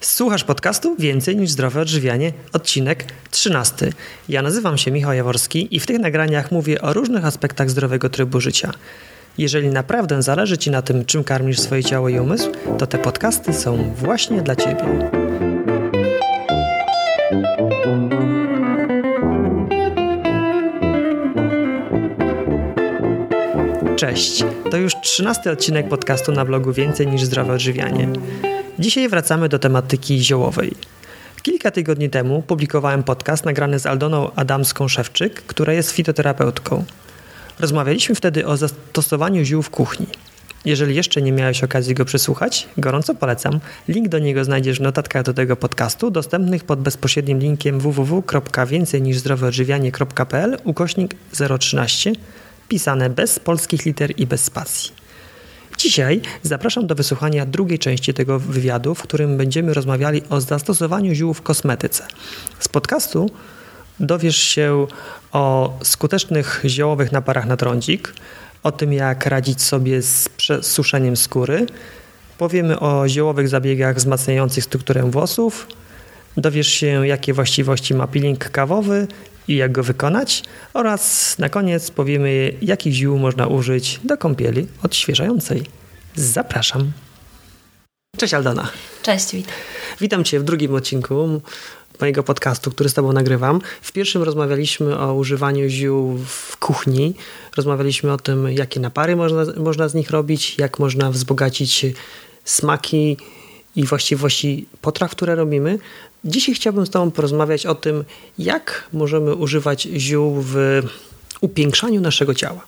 Słuchasz podcastu Więcej niż zdrowe odżywianie, odcinek 13. Ja nazywam się Michał Jaworski i w tych nagraniach mówię o różnych aspektach zdrowego trybu życia. Jeżeli naprawdę zależy Ci na tym, czym karmisz swoje ciało i umysł, to te podcasty są właśnie dla Ciebie. Cześć, to już trzynasty odcinek podcastu na blogu Więcej niż zdrowe odżywianie. Dzisiaj wracamy do tematyki ziołowej. Kilka tygodni temu publikowałem podcast nagrany z Aldoną Adamską-Szewczyk, która jest fitoterapeutką. Rozmawialiśmy wtedy o zastosowaniu ziół w kuchni. Jeżeli jeszcze nie miałeś okazji go przesłuchać, gorąco polecam. Link do niego znajdziesz w notatkach do tego podcastu, dostępnych pod bezpośrednim linkiem www.więcejniżzdroweodżywianie.pl ukośnik 013, pisane bez polskich liter i bez spacji. Dzisiaj zapraszam do wysłuchania drugiej części tego wywiadu, w którym będziemy rozmawiali o zastosowaniu ziół w kosmetyce. Z podcastu dowiesz się o skutecznych ziołowych naparach na trądzik, o tym jak radzić sobie z suszeniem skóry, powiemy o ziołowych zabiegach wzmacniających strukturę włosów, dowiesz się jakie właściwości ma peeling kawowy i jak go wykonać oraz na koniec powiemy jakich ziół można użyć do kąpieli odświeżającej. Zapraszam. Cześć Aldona. Cześć, witam. Witam Cię w drugim odcinku mojego podcastu, który z Tobą nagrywam. W pierwszym rozmawialiśmy o używaniu ziół w kuchni. Rozmawialiśmy o tym, jakie napary można, można z nich robić, jak można wzbogacić smaki i właściwości potraw, które robimy. Dzisiaj chciałbym z Tobą porozmawiać o tym, jak możemy używać ziół w upiększaniu naszego ciała.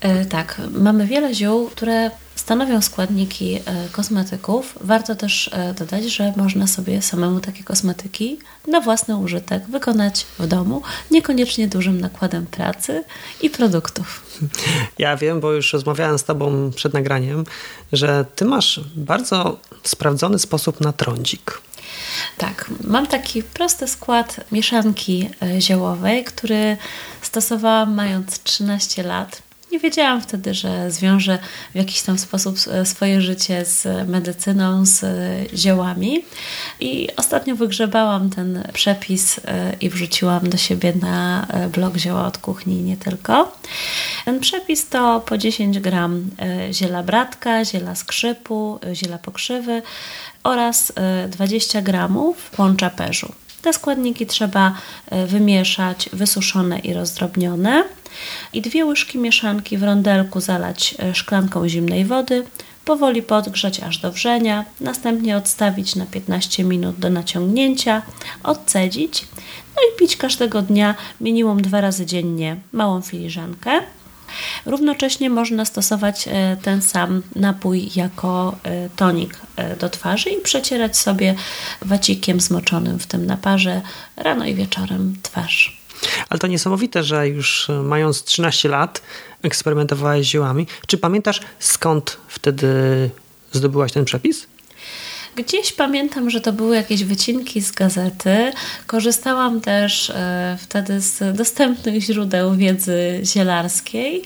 E, tak, mamy wiele ziół, które stanowią składniki e, kosmetyków. Warto też e, dodać, że można sobie samemu takie kosmetyki na własny użytek wykonać w domu, niekoniecznie dużym nakładem pracy i produktów. Ja wiem, bo już rozmawiałem z Tobą przed nagraniem, że Ty masz bardzo sprawdzony sposób na trądzik. Tak, mam taki prosty skład mieszanki ziołowej, który stosowałam mając 13 lat. Nie wiedziałam wtedy, że zwiążę w jakiś tam sposób e, swoje życie z medycyną, z e, ziołami. I ostatnio wygrzebałam ten przepis e, i wrzuciłam do siebie na blog Zioła od Kuchni nie tylko. Ten przepis to po 10 gram ziela bratka, ziela skrzypu, ziela pokrzywy oraz 20 gramów płącza perzu. Te składniki trzeba wymieszać, wysuszone i rozdrobnione i dwie łyżki mieszanki w rondelku zalać e, szklanką zimnej wody, powoli podgrzać aż do wrzenia, następnie odstawić na 15 minut do naciągnięcia, odcedzić, no i pić każdego dnia minimum dwa razy dziennie małą filiżankę. Równocześnie można stosować e, ten sam napój jako e, tonik do twarzy i przecierać sobie wacikiem zmoczonym w tym naparze rano i wieczorem twarz. Ale to niesamowite, że już e, mając 13 lat eksperymentowałeś ziołami. Czy pamiętasz skąd wtedy zdobyłaś ten przepis? Gdzieś pamiętam, że to były jakieś wycinki z gazety. Korzystałam też e, wtedy z dostępnych źródeł wiedzy zielarskiej,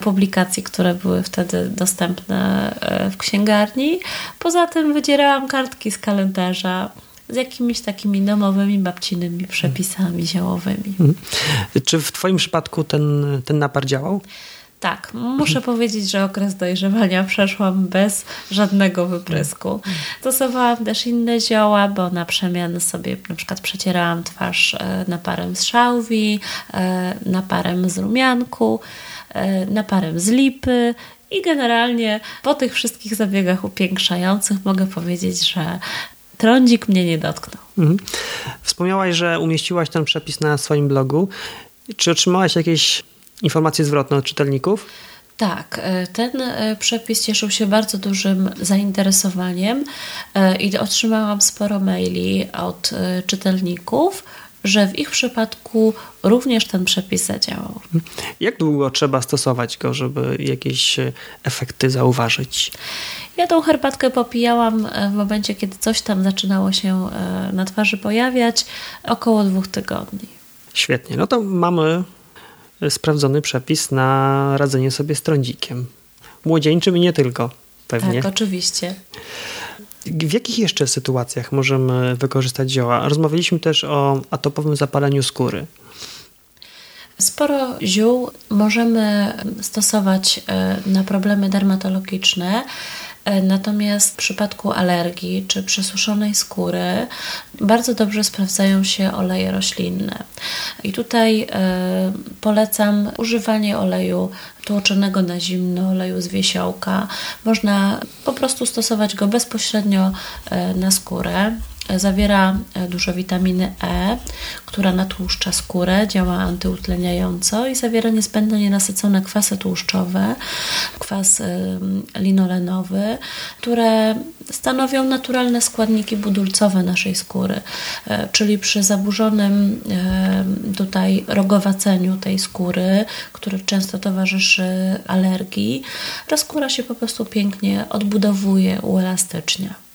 publikacji, które były wtedy dostępne e, w księgarni. Poza tym wydzierałam kartki z kalendarza z jakimiś takimi domowymi, babcinymi przepisami ziołowymi. Mhm. Czy w Twoim przypadku ten, ten napar działał? Tak, muszę powiedzieć, że okres dojrzewania przeszłam bez żadnego wyprysku. Stosowałam też inne zioła, bo na przemian sobie na przykład przecierałam twarz e, naparem z szałwi, e, naparem z rumianku, e, naparem z lipy i generalnie po tych wszystkich zabiegach upiększających mogę powiedzieć, że trądzik mnie nie dotknął. Mhm. Wspomniałaś, że umieściłaś ten przepis na swoim blogu. Czy otrzymałaś jakieś informacje zwrotne od czytelników? Tak, e, ten e, przepis cieszył się bardzo dużym zainteresowaniem e, i otrzymałam sporo maili od czytelników, że w ich przypadku również ten przepis zadziałał. Jak długo trzeba stosować go, żeby jakieś efekty zauważyć? Ja tą herbatkę popijałam w momencie, kiedy coś tam zaczynało się na twarzy pojawiać, około dwóch tygodni. Świetnie. No to mamy sprawdzony przepis na radzenie sobie z trądzikiem. Młodzieńczym i nie tylko, pewnie. Tak, oczywiście. W jakich jeszcze sytuacjach możemy wykorzystać zioła? Rozmawialiśmy też o atopowym zapaleniu skóry. Sporo ziół możemy stosować e, na problemy dermatologiczne. E, natomiast w przypadku alergii czy przesuszonej skóry bardzo dobrze sprawdzają się oleje roślinne. I tutaj e, polecam używanie oleju tłoczonego na zimno, oleju z wiesiołka. Można po prostu stosować go bezpośrednio na skórę. Zawiera e, dużo witaminy E, która natłuszcza skórę, działa antyutleniająco i zawiera niezbędne nienasycone kwasy tłuszczowe, kwas linolenowy, które stanowią naturalne składniki budulcowe naszej skóry, e, czyli przy zaburzonym tutaj rogowaceniu tej skóry, który często towarzyszy alergii, ta skóra się po prostu pięknie odbudowuje, uelastycznia.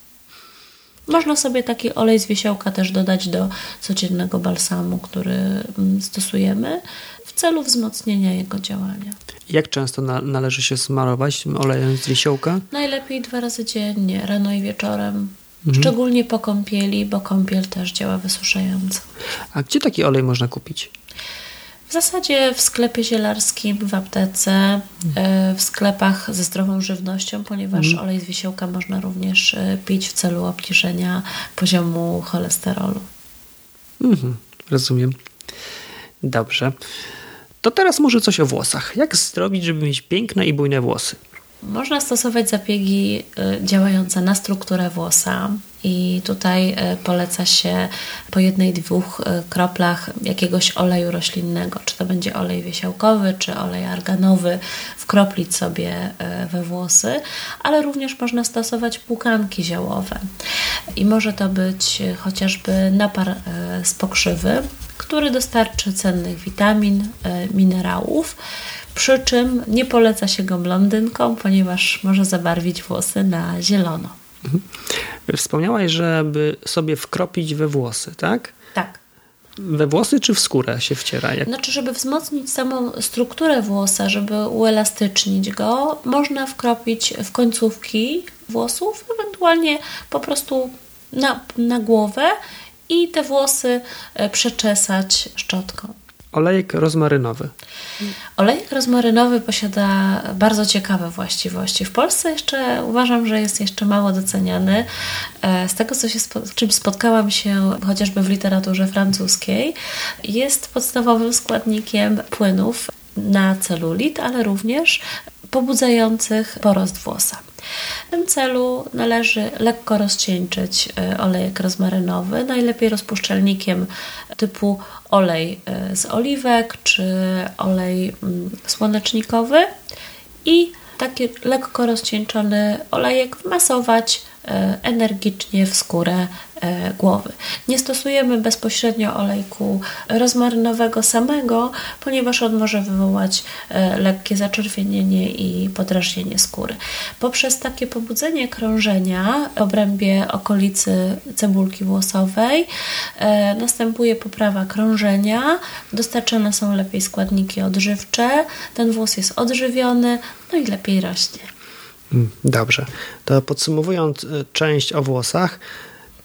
Można sobie taki olej z wiesiołka też dodać do codziennego balsamu, który mm, stosujemy w celu wzmocnienia jego działania. Jak często na, należy się smarować olejem z wiesiołka? Najlepiej dwa razy dziennie, rano i wieczorem. Mhm. Szczególnie po kąpieli, bo kąpiel też działa wysuszająco. A gdzie taki olej można kupić? W zasadzie w sklepie zielarskim, w aptece, e, w sklepach ze zdrową żywnością, ponieważ mm. olej z wiesiołka można również e, pić w celu obniżenia poziomu cholesterolu. Mhm, rozumiem. Dobrze. To teraz może coś o włosach. Jak zrobić, żeby mieć piękne i bujne włosy? Można stosować zabiegi y, działające na strukturę włosa. I tutaj y, poleca się po jednej, dwóch y, kroplach jakiegoś oleju roślinnego, czy to będzie olej wiesiołkowy, czy olej arganowy, wkroplić sobie we włosy, ale również można stosować płukanki ziołowe. I może to być chociażby napar z pokrzywy, który dostarczy cennych witamin, minerałów przy czym nie poleca się go blondynkom, ponieważ może zabarwić włosy na zielono. Mhm. Wspomniałaś, żeby sobie wkropić we włosy, tak? Tak. We włosy czy w skórę się wciera? Jak... Znaczy, żeby wzmocnić samą strukturę włosa, żeby uelastycznić go, można wkropić w końcówki włosów, ewentualnie po prostu na, na głowę i te włosy e, przeczesać szczotką. Olejek rozmarynowy. Olejek rozmarynowy posiada bardzo ciekawe właściwości. W Polsce jeszcze uważam, że jest jeszcze mało doceniany. E, z tego, co się, z czym spotkałam się chociażby w literaturze francuskiej, jest podstawowym składnikiem płynów na celulit, ale również pobudzających porost włosa. W tym celu należy lekko rozcieńczyć e, olejek rozmarynowy, najlepiej rozpuszczalnikiem typu olej e, z oliwek czy olej mm, słonecznikowy i taki lekko rozcieńczony olejek wmasować E, energicznie w skórę głowy. Nie stosujemy bezpośrednio olejku rozmarynowego samego, ponieważ on może wywołać e, lekkie zaczerwienienie i podrażnienie skóry. Poprzez takie pobudzenie krążenia w obrębie okolicy cebulki włosowej następuje poprawa krążenia, dostarczane są lepiej składniki odżywcze, ten włos jest odżywiony, no i lepiej rośnie. Mm, dobrze. To podsumowując e, część o włosach,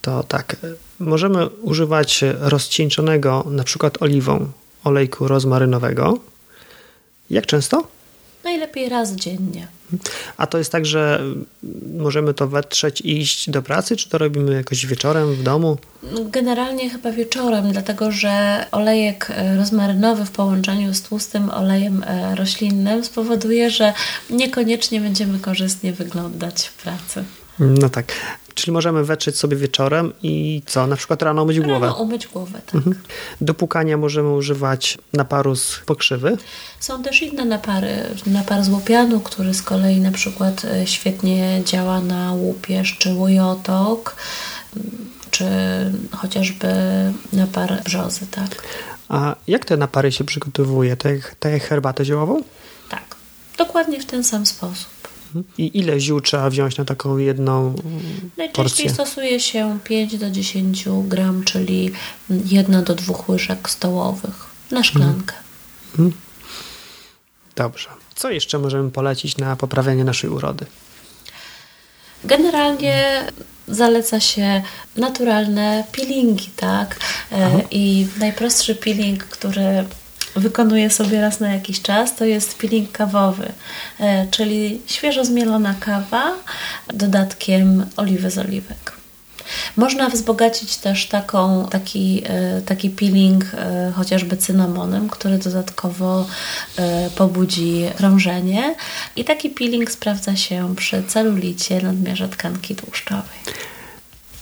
to tak, możemy używać rozcieńczonego na przykład oliwą olejku rozmarynowego. Jak często? Najlepiej raz dziennie. A to jest tak, że możemy to wetrzeć i iść do pracy, czy to robimy jakoś wieczorem w domu? Generalnie chyba wieczorem, dlatego że olejek rozmarynowy w połączeniu z tłustym olejem e, roślinnym spowoduje, że niekoniecznie będziemy korzystnie wyglądać w pracy. No tak. Czyli możemy wetrzeć sobie wieczorem i co? Na przykład rano umyć rano głowę. umyć głowę, tak. Mhm. Do pukania możemy używać naparu z pokrzywy. Są też inne napary. Napar z łopianu, który z kolei na przykład e, świetnie działa na łupież czy łojotok, czy chociażby napar brzozy, tak. A jak te napary się przygotowuje? Tak jak herbatę ziołową? Tak, dokładnie w ten sam sposób. I ile ziół trzeba wziąć na taką jedną Najczęściej porcję? stosuje się 5 do 10 gram, czyli 1 do 2 łyżek stołowych na szklankę. Mhm. Dobrze. Co jeszcze możemy polecić na poprawianie naszej urody? Generalnie zaleca się naturalne peelingi, tak? E, Aha. I najprostszy peeling, który wykonuję sobie raz na jakiś czas, to jest peeling kawowy, e, czyli świeżo zmielona kawa dodatkiem oliwy z oliwek. Można wzbogacić też taką, taki, e, taki peeling chociażby cynamonem, który dodatkowo pobudzi krążenie. I taki peeling sprawdza się przy celulicie, nadmiarze tkanki tłuszczowej.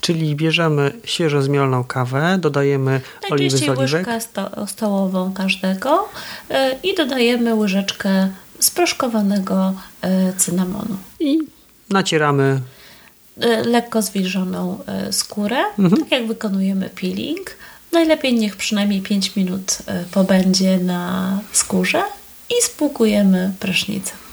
Czyli bierzemy świeżo zmieloną kawę, dodajemy oliwy z oliwek. łyżkę sto stołową każdego yy, i dodajemy łyżeczkę sproszkowanego yy, cynamonu. I nacieramy yy, lekko zwilżoną skórę, mhm. tak jak wykonujemy peeling. Najlepiej niech przynajmniej 5 minut pobędzie na skórze i spłukujemy prysznicem.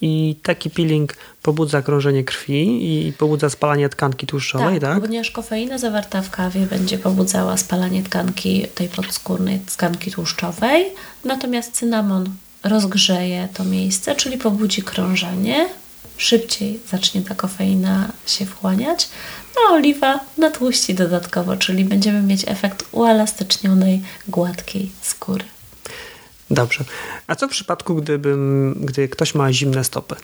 I taki peeling pobudza krążenie krwi i pobudza spalanie tkanki tłuszczowej, tak? tak? ponieważ kofeina zawarta w kawie będzie pobudzała spalanie tkanki tej podskórnej tkanki tłuszczowej, natomiast cynamon rozgrzeje to miejsce, czyli pobudzi krążenie, szybciej zacznie ta kofeina się wchłaniać, a oliwa natłuści dodatkowo, czyli będziemy mieć efekt uelastycznionej, gładkiej skóry. Dobrze. A co w przypadku, gdybym, gdy ktoś ma zimne stopy?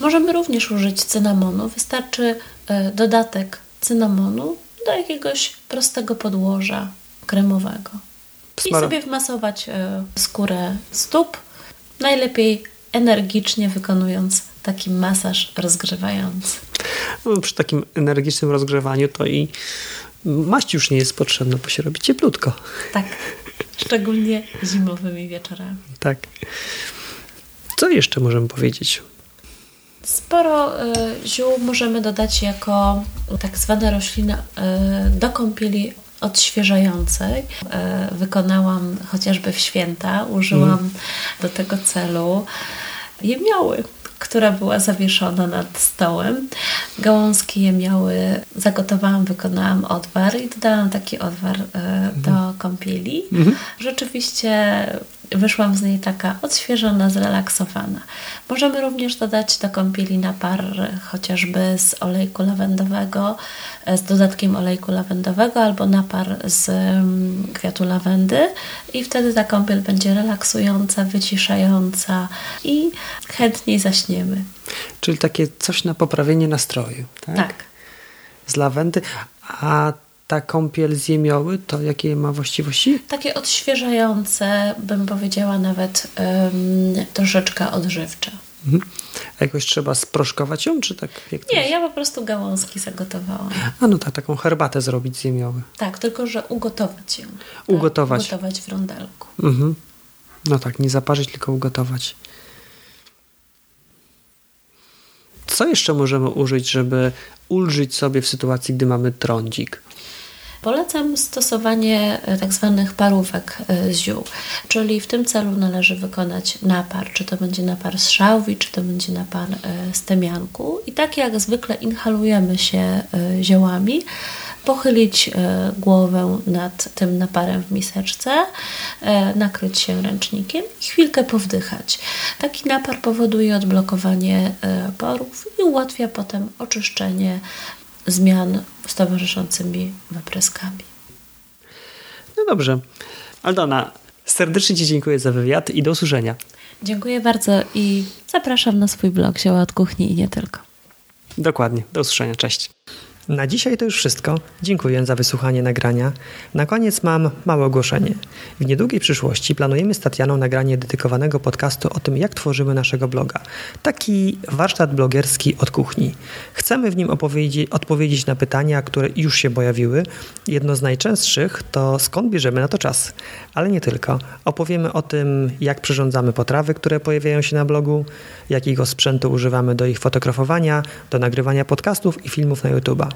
Możemy również użyć cynamonu. Wystarczy e, dodatek cynamonu do jakiegoś prostego podłoża kremowego. I sobie wmasować e, skórę stóp. Najlepiej energicznie wykonując taki masaż rozgrzewający. No, przy takim energicznym rozgrzewaniu to i maść już nie jest potrzebna, bo się robi cieplutko. Tak. Szczególnie zimowymi wieczorami. Tak. Co jeszcze możemy powiedzieć? Sporo y, ziół możemy dodać jako tak zwane rośliny y, do kąpieli odświeżającej. Y, wykonałam chociażby w święta, użyłam mm. do tego celu jemioły która była zawieszona nad stołem. Gałązki je miały, zagotowałam, wykonałam odwar i dodałam taki odwar do mhm. Kąpieli. Mhm. Rzeczywiście wyszłam z niej taka odświeżona, zrelaksowana. Możemy również dodać do kąpieli napar chociażby z olejku lawendowego, z dodatkiem olejku lawendowego albo napar z mm, kwiatu lawendy i wtedy ta kąpiel będzie relaksująca, wyciszająca i chętniej zaśniemy. Czyli takie coś na poprawienie nastroju, tak? Tak. Z lawendy, a ta kąpiel z jemioły, to jakie ma właściwości? Takie odświeżające, bym powiedziała nawet um, troszeczkę odżywcze. Mhm. A jakoś trzeba sproszkować ją, czy tak? Nie, ja po prostu gałązki zagotowałam. A no tak, taką herbatę zrobić z jemioły. Tak, tylko że ugotować ją. Ugotować. Tak? Ugotować w rondelku. Mhm. No tak, nie zaparzyć, tylko ugotować. Co jeszcze możemy użyć, żeby ulżyć sobie w sytuacji, gdy mamy trądzik? Polecam stosowanie e, tak zwanych parówek e, z ziół, czyli w tym celu należy wykonać napar, czy to będzie napar z szałwi, czy to będzie napar e, z temianku i tak jak zwykle inhalujemy się ziołami, pochylić głowę nad tym naparem w miseczce, nakryć się ręcznikiem i chwilkę powdychać. Taki napar powoduje odblokowanie porów i ułatwia potem oczyszczenie zmian z towarzyszącymi wypryskami. No dobrze. Aldona, serdecznie Ci dziękuję za wywiad i do usłyszenia. Dziękuję bardzo i zapraszam na swój blog Zioła od Kuchni i nie tylko. Dokładnie. Do usłyszenia. Cześć. Na dzisiaj to już wszystko. Dziękuję za wysłuchanie nagrania. Na koniec mam małe ogłoszenie. W niedługiej przyszłości planujemy z Tatianą nagranie dedykowanego podcastu o tym, jak tworzymy naszego bloga. Taki warsztat blogerski od kuchni. Chcemy w nim odpowiedzieć na pytania, które już się pojawiły. Jedno z najczęstszych to skąd bierzemy na to czas. Ale nie tylko. Opowiemy o tym, jak przyrządzamy potrawy, które pojawiają się na blogu, jakiego sprzętu używamy do ich fotografowania, do nagrywania podcastów i filmów na YouTube.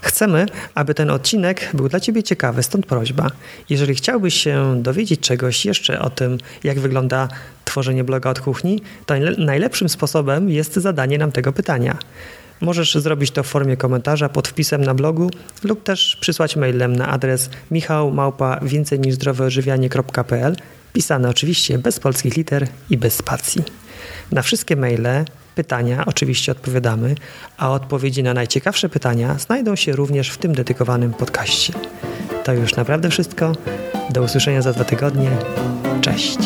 Chcemy, aby ten odcinek był dla Ciebie ciekawy, stąd prośba. Jeżeli chciałbyś się dowiedzieć czegoś jeszcze o tym, jak wygląda tworzenie bloga od kuchni, to najlepszym sposobem jest zadanie nam tego pytania. Możesz zrobić to w formie komentarza pod wpisem na blogu lub też przysłać mailem na adres michałmałpa więcej niż pisane oczywiście bez polskich liter i bez spacji. Na wszystkie maile pytania oczywiście odpowiadamy, a odpowiedzi na najciekawsze pytania znajdą się również w tym dedykowanym podcaście. To już naprawdę wszystko. Do usłyszenia za dwa tygodnie. Cześć.